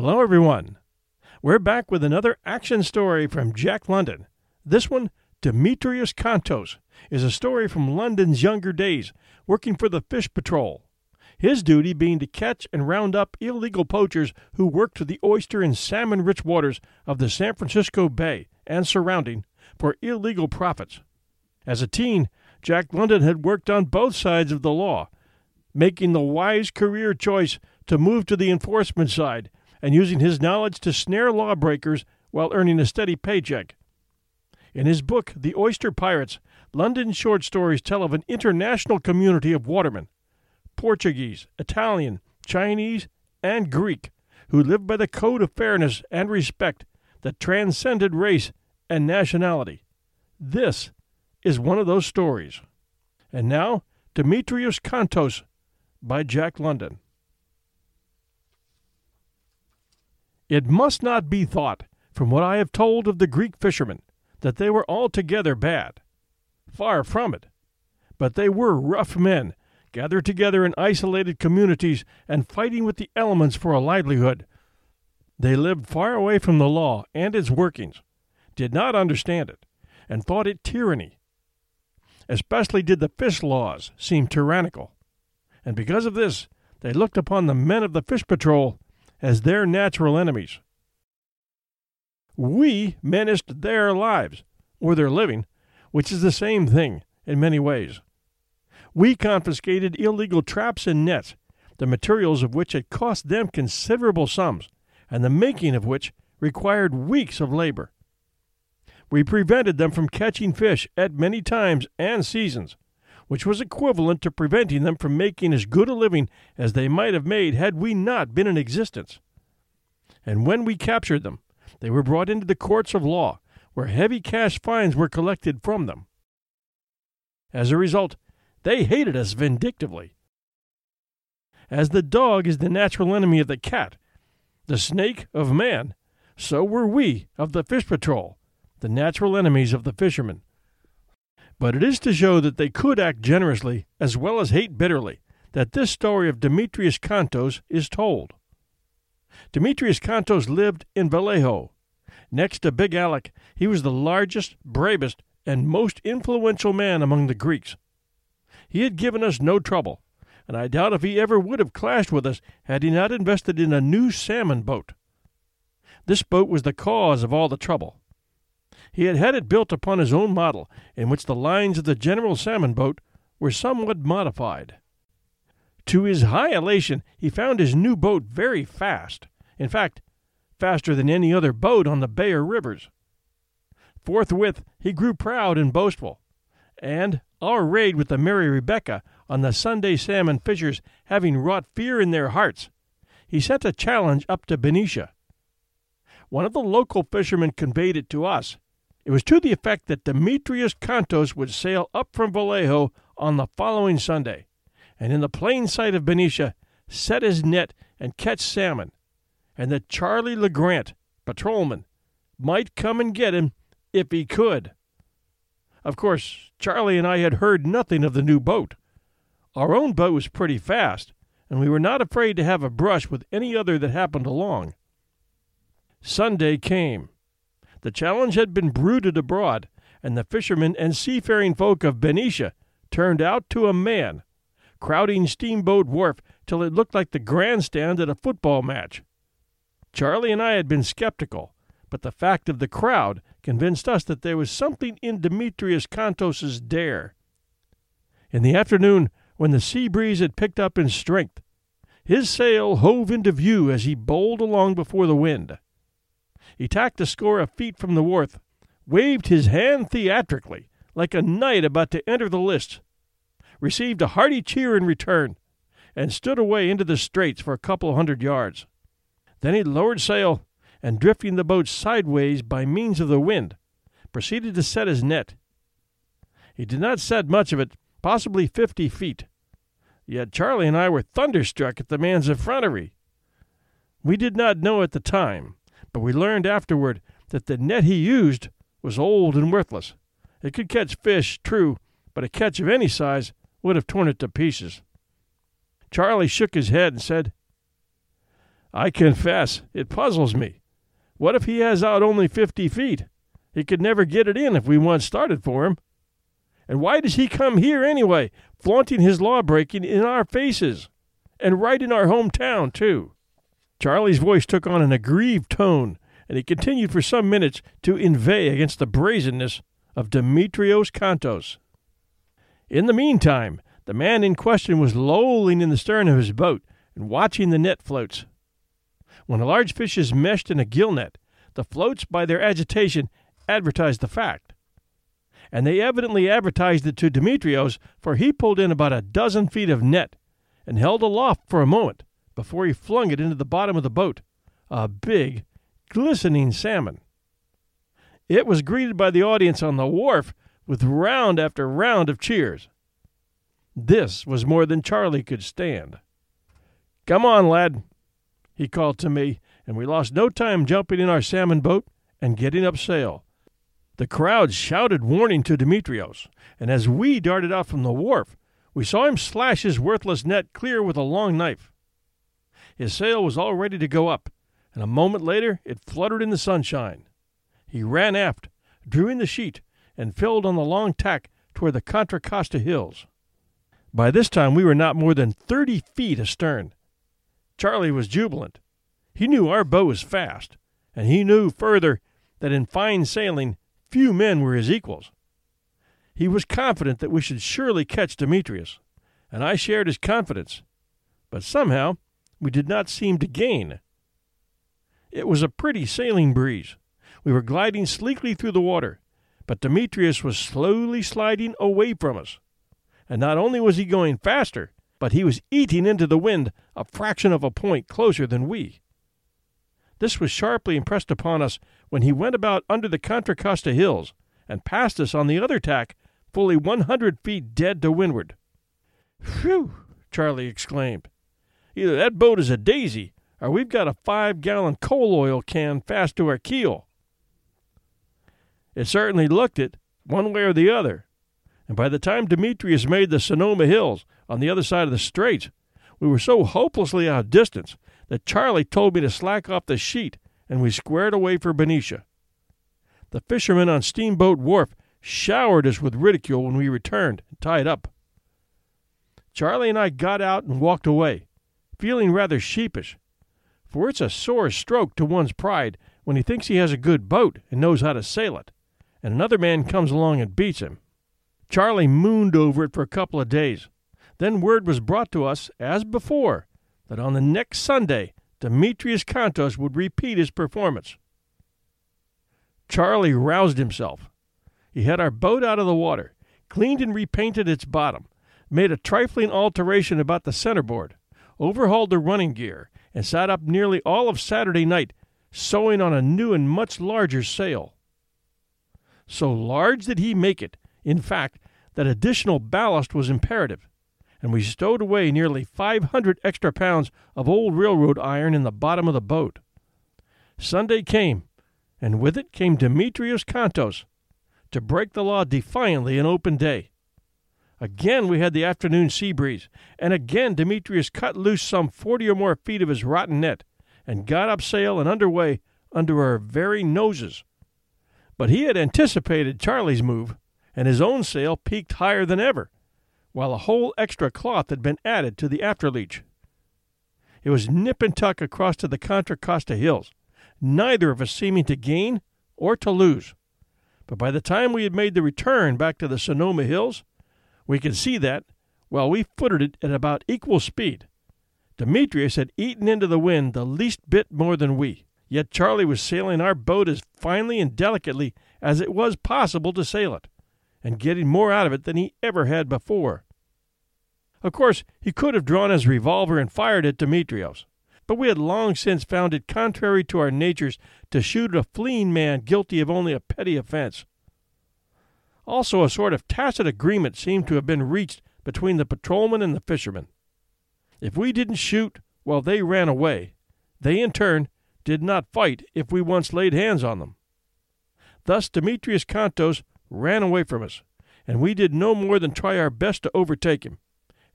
Hello, everyone. We're back with another action story from Jack London. This one, Demetrius Contos, is a story from London's younger days, working for the Fish Patrol. His duty being to catch and round up illegal poachers who worked the oyster and salmon rich waters of the San Francisco Bay and surrounding for illegal profits. As a teen, Jack London had worked on both sides of the law, making the wise career choice to move to the enforcement side and using his knowledge to snare lawbreakers while earning a steady paycheck. In his book, The Oyster Pirates, London's short stories tell of an international community of watermen Portuguese, Italian, Chinese, and Greek who lived by the code of fairness and respect that transcended race and nationality. This is one of those stories. And now, Demetrius Contos by Jack London. It must not be thought, from what I have told of the Greek fishermen, that they were altogether bad. Far from it. But they were rough men, gathered together in isolated communities and fighting with the elements for a livelihood. They lived far away from the law and its workings, did not understand it, and thought it tyranny. Especially did the fish laws seem tyrannical, and because of this, they looked upon the men of the fish patrol as their natural enemies. We menaced their lives, or their living, which is the same thing in many ways. We confiscated illegal traps and nets, the materials of which had cost them considerable sums, and the making of which required weeks of labor. We prevented them from catching fish at many times and seasons, which was equivalent to preventing them from making as good a living as they might have made had we not been in existence. And when we captured them, they were brought into the courts of law, where heavy cash fines were collected from them. As a result, they hated us vindictively. As the dog is the natural enemy of the cat, the snake of man, so were we of the fish patrol, the natural enemies of the fishermen. But it is to show that they could act generously as well as hate bitterly that this story of Demetrius Contos is told. Demetrius Contos lived in Vallejo. Next to Big Alec, he was the largest, bravest, and most influential man among the Greeks. He had given us no trouble, and I doubt if he ever would have clashed with us had he not invested in a new salmon boat. This boat was the cause of all the trouble. He had had it built upon his own model, in which the lines of the general salmon boat were somewhat modified. To his high elation, he found his new boat very fast. In fact, faster than any other boat on the bay or rivers. Forthwith, he grew proud and boastful, and our raid with the Mary Rebecca on the Sunday salmon fishers having wrought fear in their hearts, he sent a challenge up to Benicia. One of the local fishermen conveyed it to us, it was to the effect that Demetrius Contos would sail up from Vallejo on the following Sunday, and in the plain sight of Benicia set his net and catch salmon, and that Charlie LeGrant, patrolman, might come and get him if he could. Of course, Charlie and I had heard nothing of the new boat. Our own boat was pretty fast, and we were not afraid to have a brush with any other that happened along. Sunday came. The challenge had been bruited abroad, and the fishermen and seafaring folk of Benicia turned out to a man, crowding Steamboat Wharf till it looked like the grandstand at a football match. Charlie and I had been skeptical, but the fact of the crowd convinced us that there was something in Demetrius Contos's dare. In the afternoon, when the sea breeze had picked up in strength, his sail hove into view as he bowled along before the wind. He tacked a score of feet from the wharf, waved his hand theatrically, like a knight about to enter the lists, received a hearty cheer in return, and stood away into the straits for a couple hundred yards. Then he lowered sail, and drifting the boat sideways by means of the wind, proceeded to set his net. He did not set much of it, possibly fifty feet. Yet Charlie and I were thunderstruck at the man's effrontery. We did not know at the time we learned afterward that the net he used was old and worthless. It could catch fish, true, but a catch of any size would have torn it to pieces. Charlie shook his head and said, I confess, it puzzles me. What if he has out only fifty feet? He could never get it in if we once started for him. And why does he come here anyway, flaunting his law breaking in our faces? And right in our hometown, too. Charlie's voice took on an aggrieved tone, and he continued for some minutes to inveigh against the brazenness of Demetrios Contos. In the meantime, the man in question was lolling in the stern of his boat and watching the net floats. When a large fish is meshed in a gill net, the floats, by their agitation, advertise the fact. And they evidently advertised it to Demetrios, for he pulled in about a dozen feet of net and held aloft for a moment before he flung it into the bottom of the boat a big, glistening salmon. It was greeted by the audience on the wharf with round after round of cheers. This was more than Charlie could stand. Come on, lad, he called to me, and we lost no time jumping in our salmon boat and getting up sail. The crowd shouted warning to Demetrios, and as we darted out from the wharf, we saw him slash his worthless net clear with a long knife. His sail was all ready to go up, and a moment later it fluttered in the sunshine. He ran aft, drew in the sheet, and filled on the long tack toward the Contra Costa Hills. By this time we were not more than thirty feet astern, Charlie was jubilant. He knew our boat was fast, and he knew further that in fine sailing few men were his equals. He was confident that we should surely catch Demetrius, and I shared his confidence. But somehow we did not seem to gain. It was a pretty sailing breeze. We were gliding sleekly through the water, but Demetrius was slowly sliding away from us. And not only was he going faster, but he was eating into the wind a fraction of a point closer than we. This was sharply impressed upon us when he went about under the Contra Costa Hills and passed us on the other tack fully one hundred feet dead to windward. Phew! Charlie exclaimed. Either that boat is a daisy, or we've got a five gallon coal oil can fast to our keel. It certainly looked it, one way or the other, and by the time Demetrius made the Sonoma Hills on the other side of the straits, we were so hopelessly outdistanced that Charlie told me to slack off the sheet, and we squared away for Benicia. The fishermen on Steamboat Wharf showered us with ridicule when we returned and tied up. Charlie and I got out and walked away, feeling rather sheepish, for it's a sore stroke to one's pride when he thinks he has a good boat and knows how to sail it, and another man comes along and beats him. Charlie mooned over it for a couple of days. Then word was brought to us, as before, that on the next Sunday Demetrius Contos would repeat his performance. Charlie roused himself. He had our boat out of the water, cleaned and repainted its bottom, made a trifling alteration about the centerboard, overhauled the running gear, and sat up nearly all of Saturday night sewing on a new and much larger sail. So large did he make it in fact, that additional ballast was imperative, and we stowed away nearly 500 extra pounds of old railroad iron in the bottom of the boat. Sunday came, and with it came Demetrius Contos to break the law defiantly in open day. Again we had the afternoon sea breeze, and again Demetrius cut loose some forty or more feet of his rotten net, and got up sail and under way under our very noses. But he had anticipated Charlie's move, and his own sail peaked higher than ever, while a whole extra cloth had been added to the afterleach. It was nip and tuck across to the Contra Costa Hills, neither of us seeming to gain or to lose. But by the time we had made the return back to the Sonoma Hills, we could see that, while we footed it at about equal speed, Demetrius had eaten into the wind the least bit more than we. Yet Charlie was sailing our boat as finely and delicately as it was possible to sail it and getting more out of it than he ever had before. Of course, he could have drawn his revolver and fired at Demetrios, but we had long since found it contrary to our natures to shoot a fleeing man guilty of only a petty offense. Also, a sort of tacit agreement seemed to have been reached between the patrolman and the fisherman. If we didn't shoot while they ran away, they in turn did not fight if we once laid hands on them. Thus Demetrius Contos ran away from us, and we did no more than try our best to overtake him.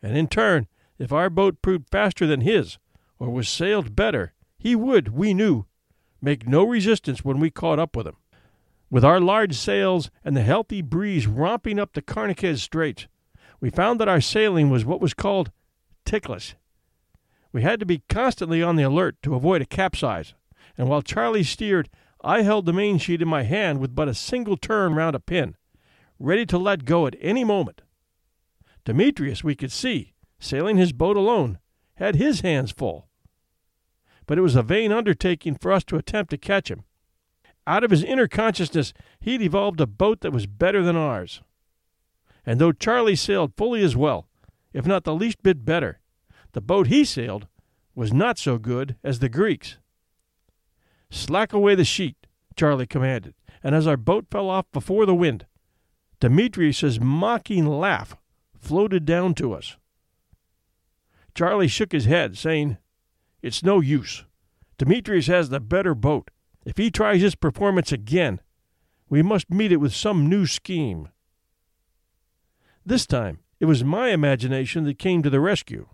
And in turn, if our boat proved faster than his, or was sailed better, He would, we knew, make no resistance when we caught up with him. With our large sails and the healthy breeze romping up the Carquinez Straits, we found that our sailing was what was called ticklish. We had to be constantly on the alert to avoid a capsize, and while Charlie steered, I held the main sheet in my hand with but a single turn round a pin, ready to let go at any moment. Demetrius, we could see, sailing his boat alone, had his hands full. But it was a vain undertaking for us to attempt to catch him. Out of his inner consciousness, he'd evolved a boat that was better than ours. And though Charlie sailed fully as well, if not the least bit better, the boat he sailed was not so good as the Greeks. Slack away the sheet, Charlie commanded, and as our boat fell off before the wind, Demetrius's mocking laugh floated down to us. Charlie shook his head, saying, It's no use. Demetrius has the better boat. If he tries this performance again, we must meet it with some new scheme. This time, it was my imagination that came to the rescue.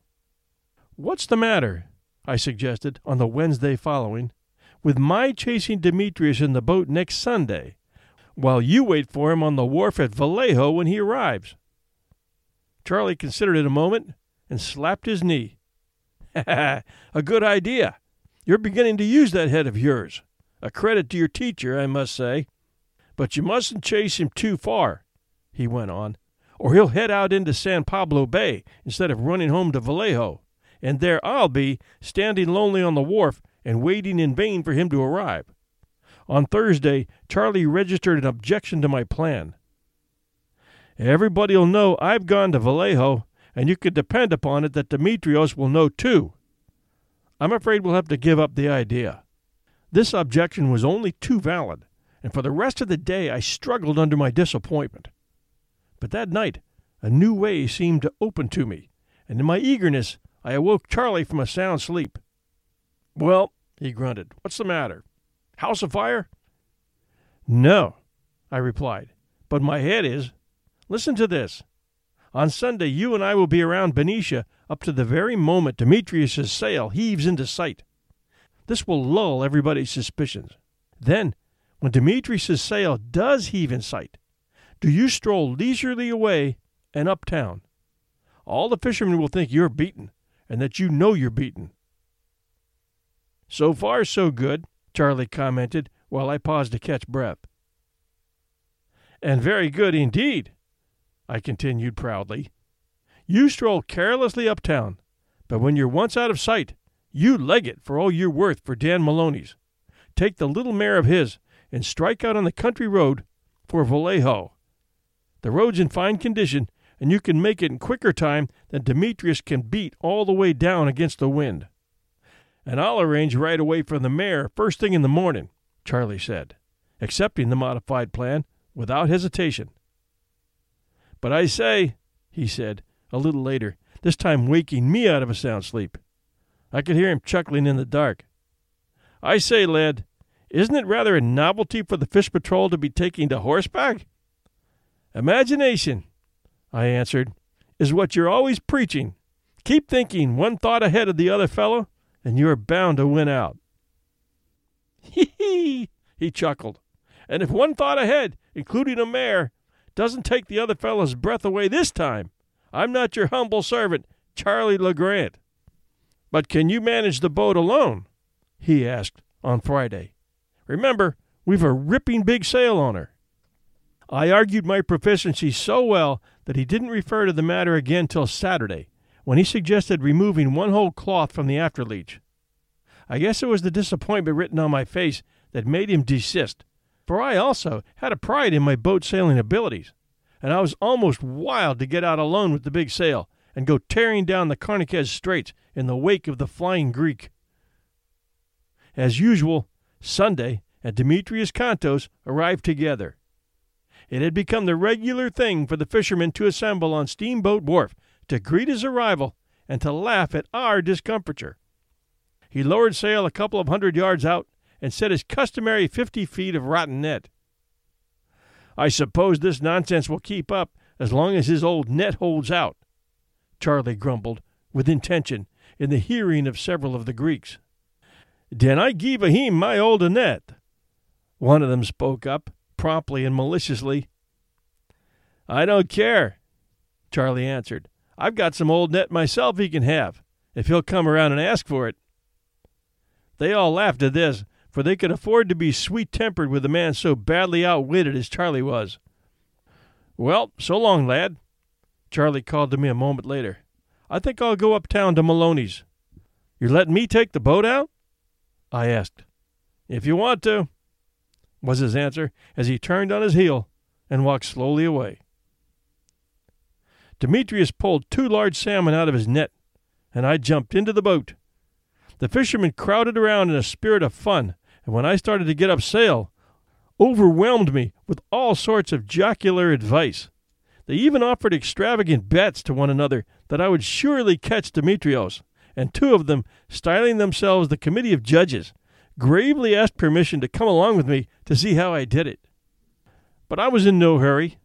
What's the matter, I suggested on the Wednesday following, with my chasing Demetrius in the boat next Sunday, while you wait for him on the wharf at Vallejo when he arrives? Charlie considered it a moment and slapped his knee. a good idea. You're beginning to use that head of yours. A credit to your teacher, I must say. But you mustn't chase him too far, he went on, or he'll head out into San Pablo Bay instead of running home to Vallejo, and there I'll be, standing lonely on the wharf and waiting in vain for him to arrive. On Thursday, Charlie registered an objection to my plan. Everybody'll know I've gone to Vallejo, and you can depend upon it that Demetrios will know too. I'm afraid we'll have to give up the idea. This objection was only too valid, and for the rest of the day I struggled under my disappointment. But that night a new way seemed to open to me, and in my eagerness I awoke Charlie from a sound sleep. Well, he grunted, what's the matter? House afire? No, I replied, but my head is. Listen to this. On Sunday, you and I will be around Benicia up to the very moment Demetrius's sail heaves into sight. This will lull everybody's suspicions. Then, when Demetrius's sail does heave in sight, do you stroll leisurely away and uptown. All the fishermen will think you're beaten, and that you know you're beaten. So far, so good, Charlie commented while I paused to catch breath. And very good indeed, I continued proudly. You stroll carelessly uptown, but when you're once out of sight, you leg it for all you're worth for Dan Maloney's. Take the little mare of his and strike out on the country road for Vallejo. The road's in fine condition, and you can make it in quicker time than Demetrius can beat all the way down against the wind. And I'll arrange right away for the mare first thing in the morning, Charlie said, accepting the modified plan without hesitation. But I say, he said, a little later, this time waking me out of a sound sleep. I could hear him chuckling in the dark. I say, lad, isn't it rather a novelty for the fish patrol to be taking to horseback? Imagination, I answered, is what you're always preaching. Keep thinking one thought ahead of the other fellow, and you are bound to win out. Hee hee, he chuckled. And if one thought ahead, including a mare, doesn't take the other fellow's breath away this time, I'm not your humble servant, Charlie LeGrant. But can you manage the boat alone? he asked on Friday. Remember, we've a ripping big sail on her. I argued my proficiency so well that he didn't refer to the matter again till Saturday, when he suggested removing one whole cloth from the afterleach. I guess it was the disappointment written on my face that made him desist, for I also had a pride in my boat sailing abilities, and I was almost wild to get out alone with the big sail and go tearing down the Carquinez Straits in the wake of the flying Greek. As usual, Sunday and Demetrius Contos arrived together. It had become the regular thing for the fishermen to assemble on Steamboat Wharf to greet his arrival and to laugh at our discomfiture. He lowered sail a couple of hundred yards out and set his customary fifty feet of rotten net. I suppose this nonsense will keep up as long as his old net holds out, Charlie grumbled, with intention, in the hearing of several of the Greeks. Den I give a him my old net. One of them spoke up, promptly and maliciously. I don't care, Charlie answered. I've got some old net myself he can have, if he'll come around and ask for it. They all laughed at this, for they could afford to be sweet tempered with a man so badly outwitted as Charlie was. Well, so long, lad. Charlie called to me a moment later. I think I'll go uptown to Maloney's. You're letting me take the boat out? I asked. If you want to, was his answer as he turned on his heel and walked slowly away. Demetrius pulled two large salmon out of his net, and I jumped into the boat. The fishermen crowded around in a spirit of fun, and when I started to get up sail, overwhelmed me with all sorts of jocular advice. They even offered extravagant bets to one another that I would surely catch Demetrios, and two of them, styling themselves the committee of judges, gravely asked permission to come along with me to see how I did it. But I was in no hurry.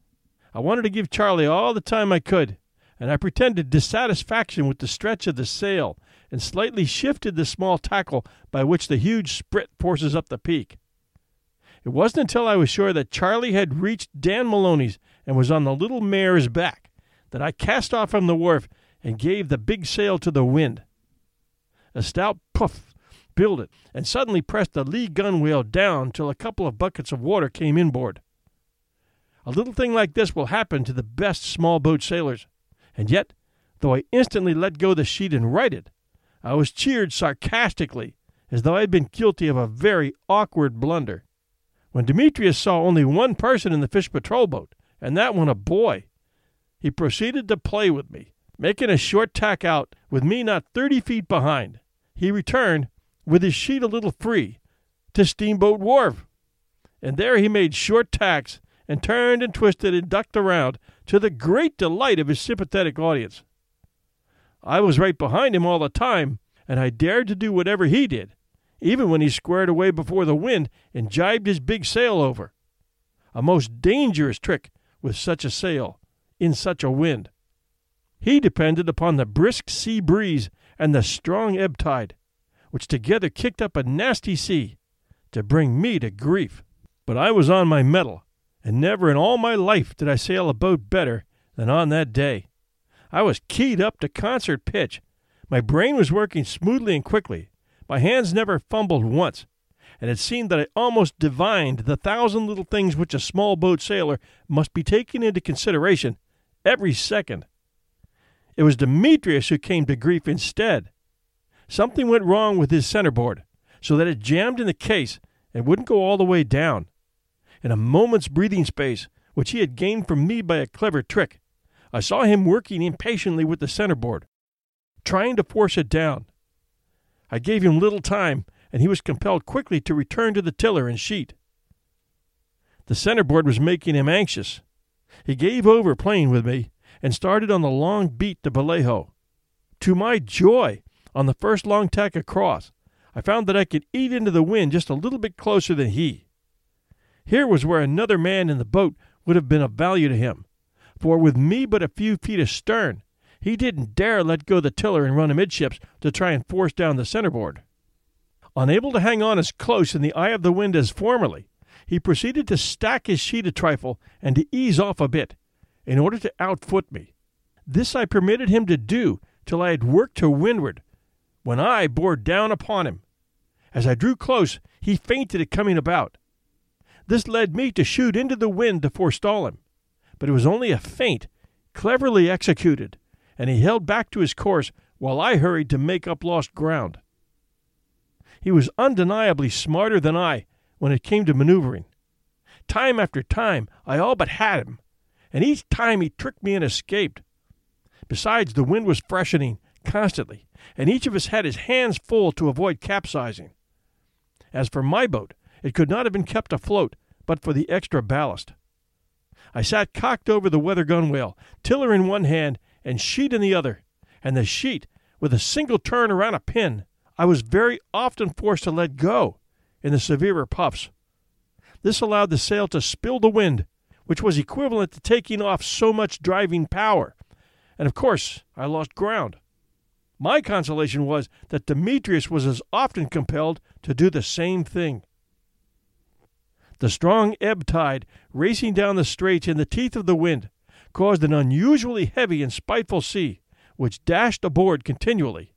I wanted to give Charlie all the time I could, and I pretended dissatisfaction with the stretch of the sail and slightly shifted the small tackle by which the huge sprit forces up the peak. It wasn't until I was sure that Charlie had reached Dan Maloney's and was on the little mare's back that I cast off from the wharf and gave the big sail to the wind. A stout puff filled it, and suddenly pressed the lee gunwale down till a couple of buckets of water came inboard. A little thing like this will happen to the best small boat sailors, and yet, though I instantly let go the sheet and righted, I was cheered sarcastically as though I had been guilty of a very awkward blunder. When Demetrius saw only one person in the fish patrol boat, and that one a boy, he proceeded to play with me, making a short tack out with me not thirty feet behind. He returned with his sheet a little free, to Steamboat Wharf. And there he made short tacks and turned and twisted and ducked around to the great delight of his sympathetic audience. I was right behind him all the time, and I dared to do whatever he did, even when he squared away before the wind and jibed his big sail over. A most dangerous trick with such a sail, in such a wind. He depended upon the brisk sea breeze and the strong ebb tide which together kicked up a nasty sea to bring me to grief. But I was on my mettle, and never in all my life did I sail a boat better than on that day. I was keyed up to concert pitch. My brain was working smoothly and quickly. My hands never fumbled once, and it seemed that I almost divined the thousand little things which a small boat sailor must be taking into consideration every second. It was Demetrius who came to grief instead. Something went wrong with his centerboard, so that it jammed in the case and wouldn't go all the way down. In a moment's breathing space, which he had gained from me by a clever trick, I saw him working impatiently with the centerboard, trying to force it down. I gave him little time, and he was compelled quickly to return to the tiller and sheet. The centerboard was making him anxious. He gave over playing with me and started on the long beat to Vallejo. To my joy, on the first long tack across, I found that I could eat into the wind just a little bit closer than he. Here was where another man in the boat would have been of value to him, for with me but a few feet astern, he didn't dare let go the tiller and run amidships to try and force down the centerboard. Unable to hang on as close in the eye of the wind as formerly, he proceeded to stack his sheet a trifle and to ease off a bit, in order to outfoot me. This I permitted him to do till I had worked to windward, when I bore down upon him. As I drew close, he feinted at coming about. This led me to shoot into the wind to forestall him, but it was only a feint, cleverly executed, and he held back to his course while I hurried to make up lost ground. He was undeniably smarter than I when it came to maneuvering. Time after time, I all but had him, and each time he tricked me and escaped. Besides, the wind was freshening constantly, and each of us had his hands full to avoid capsizing. As for my boat, it could not have been kept afloat but for the extra ballast. I sat cocked over the weather gunwale, tiller in one hand and sheet in the other, and the sheet, with a single turn around a pin, I was very often forced to let go in the severer puffs. This allowed the sail to spill the wind, which was equivalent to taking off so much driving power, and of course I lost ground. My consolation was that Demetrius was as often compelled to do the same thing. The strong ebb tide racing down the straits in the teeth of the wind caused an unusually heavy and spiteful sea, which dashed aboard continually.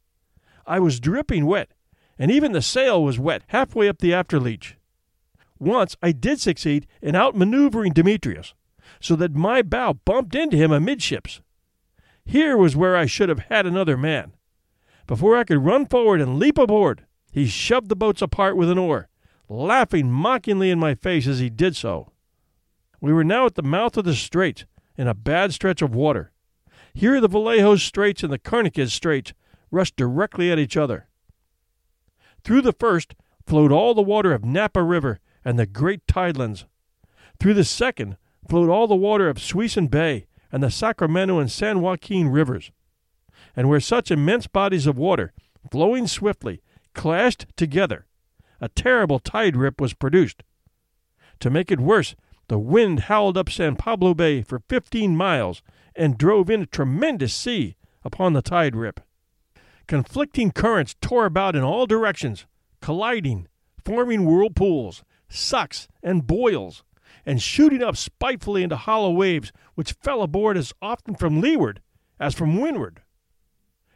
I was dripping wet, and even the sail was wet halfway up the after leech. Once I did succeed in outmaneuvering Demetrius, so that my bow bumped into him amidships. Here was where I should have had another man. Before I could run forward and leap aboard, he shoved the boats apart with an oar, laughing mockingly in my face as he did so. We were now at the mouth of the strait, in a bad stretch of water. Here the Vallejo Straits and the Carquinez Straits rushed directly at each other. Through the first flowed all the water of Napa River and the great tidelands. Through the second flowed all the water of Suisun Bay and the Sacramento and San Joaquin rivers. And where such immense bodies of water, flowing swiftly, clashed together, a terrible tide rip was produced. To make it worse, the wind howled up San Pablo Bay for fifteen miles and drove in a tremendous sea upon the tide rip. Conflicting currents tore about in all directions, colliding, forming whirlpools, sucks, and boils, and shooting up spitefully into hollow waves which fell aboard as often from leeward as from windward.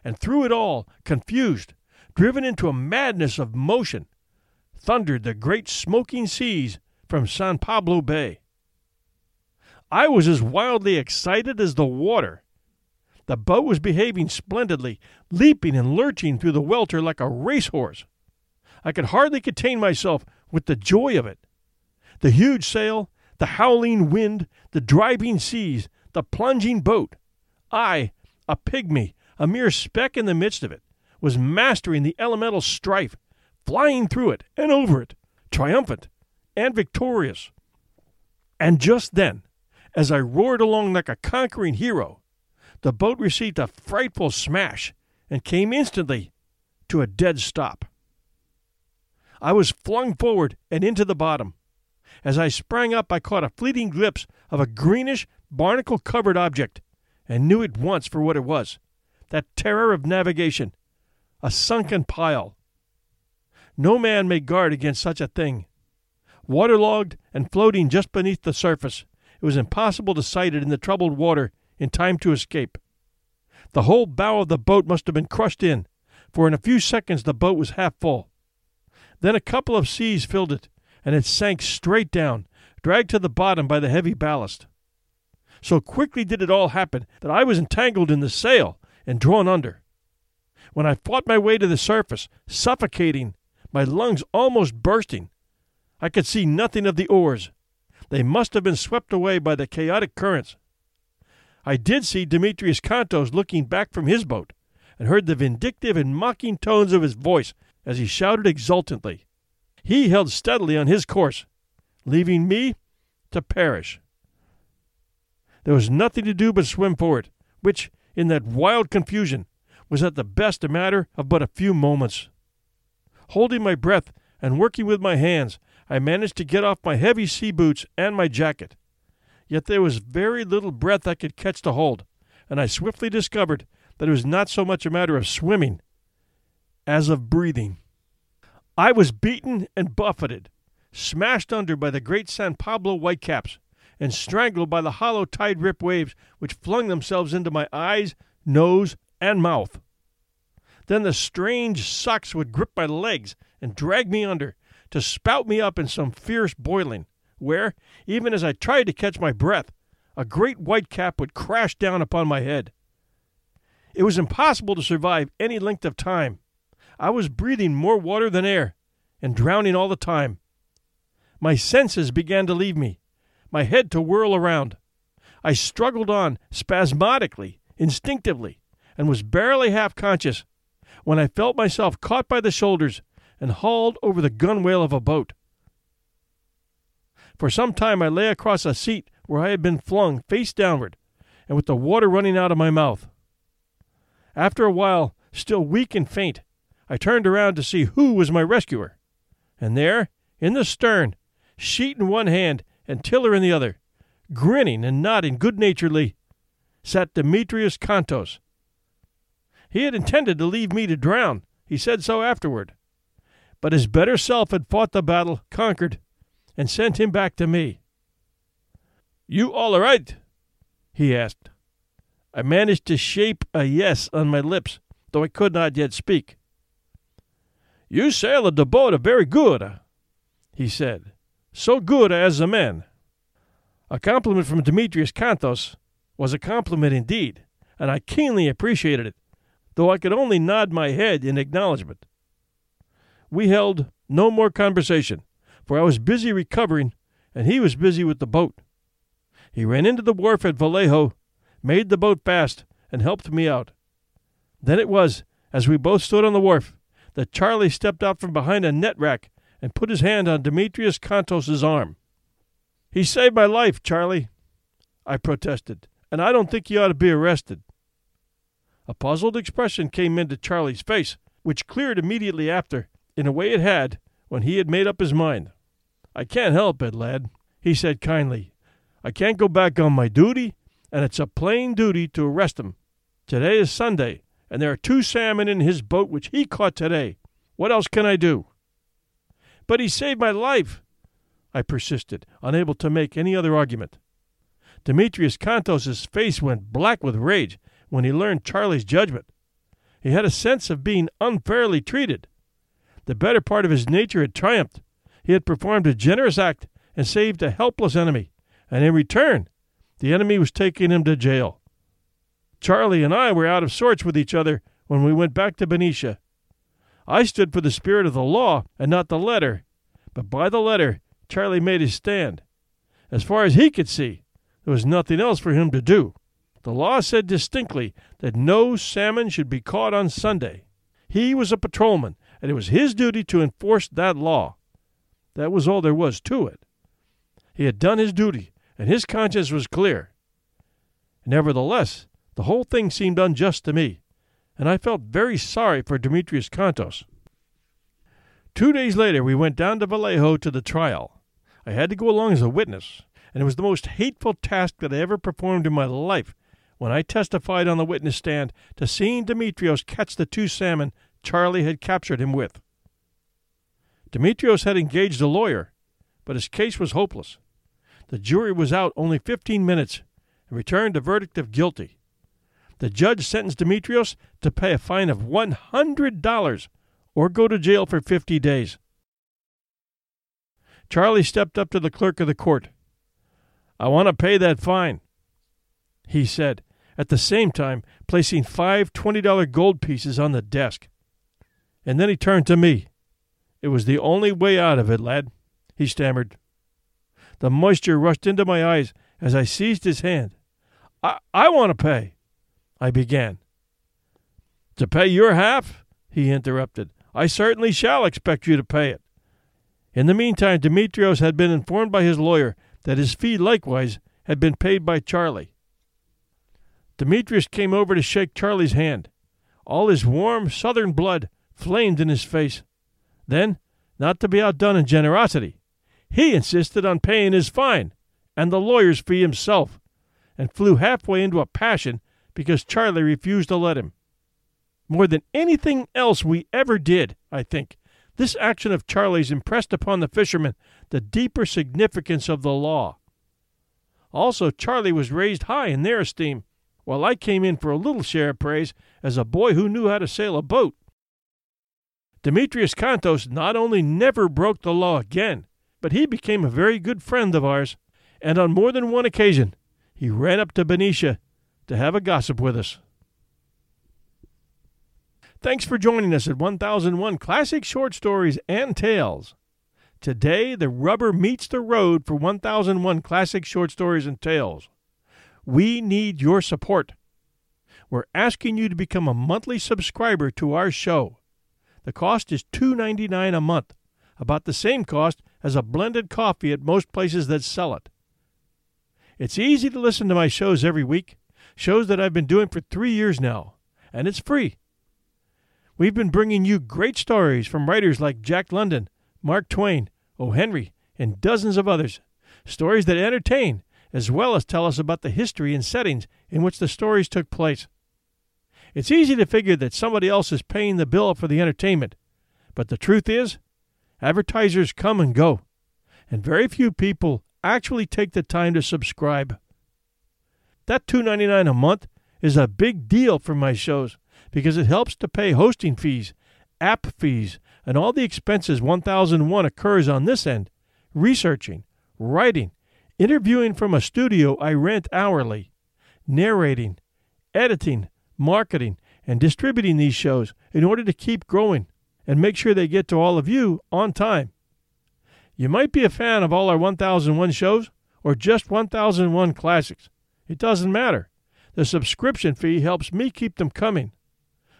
And through it all, confused, driven into a madness of motion, thundered the great smoking seas from San Pablo Bay. I was as wildly excited as the water. The boat was behaving splendidly, leaping and lurching through the welter like a racehorse. I could hardly contain myself with the joy of it. The huge sail, the howling wind, the driving seas, the plunging boat. I, a pygmy, a mere speck in the midst of it, was mastering the elemental strife, flying through it and over it, triumphant and victorious. And just then, as I roared along like a conquering hero, the boat received a frightful smash and came instantly to a dead stop. I was flung forward and into the bottom. As I sprang up, I caught a fleeting glimpse of a greenish, barnacle covered object, and knew at once for what it was that terror of navigation a sunken pile. No man may guard against such a thing. Waterlogged and floating just beneath the surface, it was impossible to sight it in the troubled water in time to escape. The whole bow of the boat must have been crushed in, for in a few seconds the boat was half full. Then a couple of seas filled it, and it sank straight down, dragged to the bottom by the heavy ballast. So quickly did it all happen that I was entangled in the sail and drawn under. When I fought my way to the surface, suffocating, my lungs almost bursting, I could see nothing of the oars. They must have been swept away by the chaotic currents. I did see Demetrius Contos looking back from his boat, and heard the vindictive and mocking tones of his voice as he shouted exultantly. He held steadily on his course, leaving me to perish. There was nothing to do but swim for it, which, in that wild confusion, was at the best a matter of but a few moments. Holding my breath and working with my hands, I managed to get off my heavy sea boots and my jacket. Yet there was very little breath I could catch to hold, and I swiftly discovered that it was not so much a matter of swimming as of breathing. I was beaten and buffeted, smashed under by the great San Pablo whitecaps, and strangled by the hollow tide rip waves which flung themselves into my eyes, nose, and mouth. Then the strange sucks would grip my legs and drag me under, to spout me up in some fierce boiling, where, even as I tried to catch my breath, a great white cap would crash down upon my head. It was impossible to survive any length of time. I was breathing more water than air, and drowning all the time. My senses began to leave me, my head to whirl around. I struggled on spasmodically, instinctively, and was barely half conscious when I felt myself caught by the shoulders and hauled over the gunwale of a boat. For some time I lay across a seat where I had been flung face downward, and with the water running out of my mouth. After a while, still weak and faint, I turned around to see who was my rescuer. And there, in the stern, sheet in one hand and tiller in the other, grinning and nodding good naturedly, sat Demetrius Contos. He had intended to leave me to drown, he said so afterward, but his better self had fought the battle, conquered, and sent him back to me. You all right? he asked. I managed to shape a yes on my lips, though I could not yet speak. You sailed the boat very good, he said. So good as a man. A compliment from Demetrius Contos was a compliment indeed, and I keenly appreciated it, though I could only nod my head in acknowledgment. We held no more conversation, for I was busy recovering, and he was busy with the boat. He ran into the wharf at Vallejo, made the boat fast, and helped me out. Then it was, as we both stood on the wharf, that Charlie stepped out from behind a net rack and put his hand on Demetrius Contos's arm. He saved my life, Charlie, I protested, and I don't think he ought to be arrested. A puzzled expression came into Charlie's face, which cleared immediately after, in a way it had when he had made up his mind. I can't help it, lad, he said kindly. I can't go back on my duty, and it's a plain duty to arrest him. Today is Sunday, and there are two salmon in his boat which he caught today. What else can I do? But he saved my life, I persisted, unable to make any other argument. Demetrius Contos's face went black with rage when he learned Charlie's judgment. He had a sense of being unfairly treated. The better part of his nature had triumphed. He had performed a generous act and saved a helpless enemy, and in return, the enemy was taking him to jail. Charlie and I were out of sorts with each other when we went back to Benicia. I stood for the spirit of the law and not the letter, but by the letter Charlie made his stand. As far as he could see, there was nothing else for him to do. The law said distinctly that no salmon should be caught on Sunday. He was a patrolman, and it was his duty to enforce that law. That was all there was to it. He had done his duty, and his conscience was clear. Nevertheless, the whole thing seemed unjust to me, and I felt very sorry for Demetrius Contos. Two days later, we went down to Vallejo to the trial. I had to go along as a witness, and it was the most hateful task that I ever performed in my life when I testified on the witness stand to seeing Demetrios catch the two salmon Charlie had captured him with. Demetrios had engaged a lawyer, but his case was hopeless. The jury was out only fifteen minutes and returned a verdict of guilty. The judge sentenced Demetrios to pay a fine of one hundred dollars or go to jail for fifty days. Charlie stepped up to the clerk of the court. I want to pay that fine, he said, at the same time placing five $20 gold pieces on the desk. And then he turned to me. It was the only way out of it, lad, he stammered. The moisture rushed into my eyes as I seized his hand. I, I want to pay, I began. To pay your half? he interrupted. I certainly shall expect you to pay it. In the meantime, Demetrios had been informed by his lawyer that his fee likewise had been paid by Charlie. Demetrius came over to shake Charlie's hand. All his warm southern blood flamed in his face. Then, not to be outdone in generosity, he insisted on paying his fine and the lawyer's fee himself, and flew halfway into a passion because Charlie refused to let him. More than anything else we ever did, I think, this action of Charlie's impressed upon the fishermen the deeper significance of the law. Also, Charlie was raised high in their esteem, while I came in for a little share of praise as a boy who knew how to sail a boat. Demetrius Contos not only never broke the law again, but he became a very good friend of ours, and on more than one occasion he ran up to Benicia to have a gossip with us. Thanks for joining us at 1001 Classic Short Stories and Tales. Today, the rubber meets the road for 1001 Classic Short Stories and Tales. We need your support. We're asking you to become a monthly subscriber to our show. The cost is $2.99 a month, about the same cost as a blended coffee at most places that sell it. It's easy to listen to my shows every week, shows that I've been doing for three years now, and it's free. We've been bringing you great stories from writers like Jack London, Mark Twain, O. Henry, and dozens of others. Stories that entertain, as well as tell us about the history and settings in which the stories took place. It's easy to figure that somebody else is paying the bill for the entertainment, but the truth is, Advertisers come and go, and very few people actually take the time to subscribe. That $2.99 a month is a big deal for my shows because it helps to pay hosting fees, app fees, and all the expenses 1001 occurs on this end researching, writing, interviewing from a studio I rent hourly, narrating, editing, marketing, and distributing these shows in order to keep growing and make sure they get to all of you on time. You might be a fan of all our 1001 shows or just 1001 classics. It doesn't matter. The subscription fee helps me keep them coming.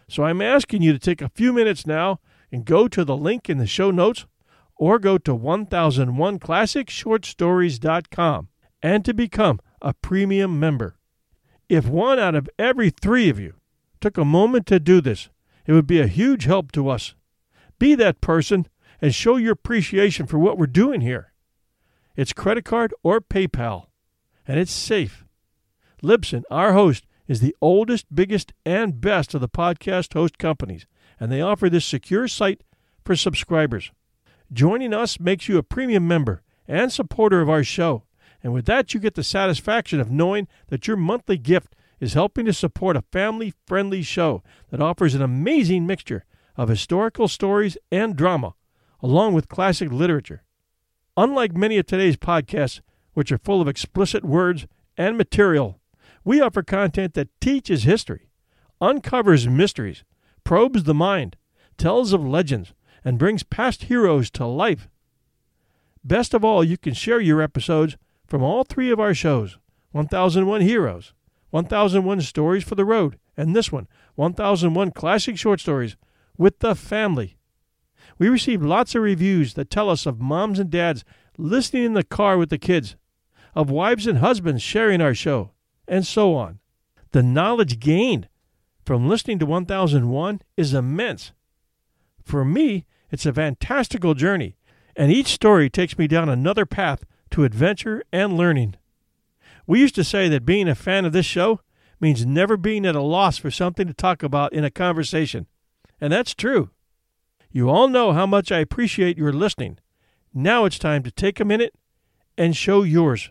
So I'm asking you to take a few minutes now and go to the link in the show notes or go to 1001classicshortstories.com and to become a premium member. If one out of every three of you took a moment to do this, it would be a huge help to us. Be that person and show your appreciation for what we're doing here. It's credit card or PayPal, and it's safe. Libsyn, our host, is the oldest, biggest, and best of the podcast host companies, and they offer this secure site for subscribers. Joining us makes you a premium member and supporter of our show, and with that, you get the satisfaction of knowing that your monthly gift is helping to support a family friendly show that offers an amazing mixture of historical stories and drama, along with classic literature. Unlike many of today's podcasts, which are full of explicit words and material, we offer content that teaches history, uncovers mysteries, probes the mind, tells of legends, and brings past heroes to life. Best of all, you can share your episodes from all three of our shows 1001 Heroes, 1001 Stories for the Road, and this one, 1001 Classic Short Stories, with the family. We receive lots of reviews that tell us of moms and dads listening in the car with the kids, of wives and husbands sharing our show, and so on. The knowledge gained from listening to 1001 is immense. For me, it's a fantastical journey, and each story takes me down another path to adventure and learning. We used to say that being a fan of this show means never being at a loss for something to talk about in a conversation. And that's true. You all know how much I appreciate your listening. Now it's time to take a minute and show yours.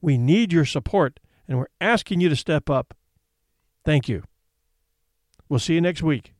We need your support, and we're asking you to step up. Thank you. We'll see you next week.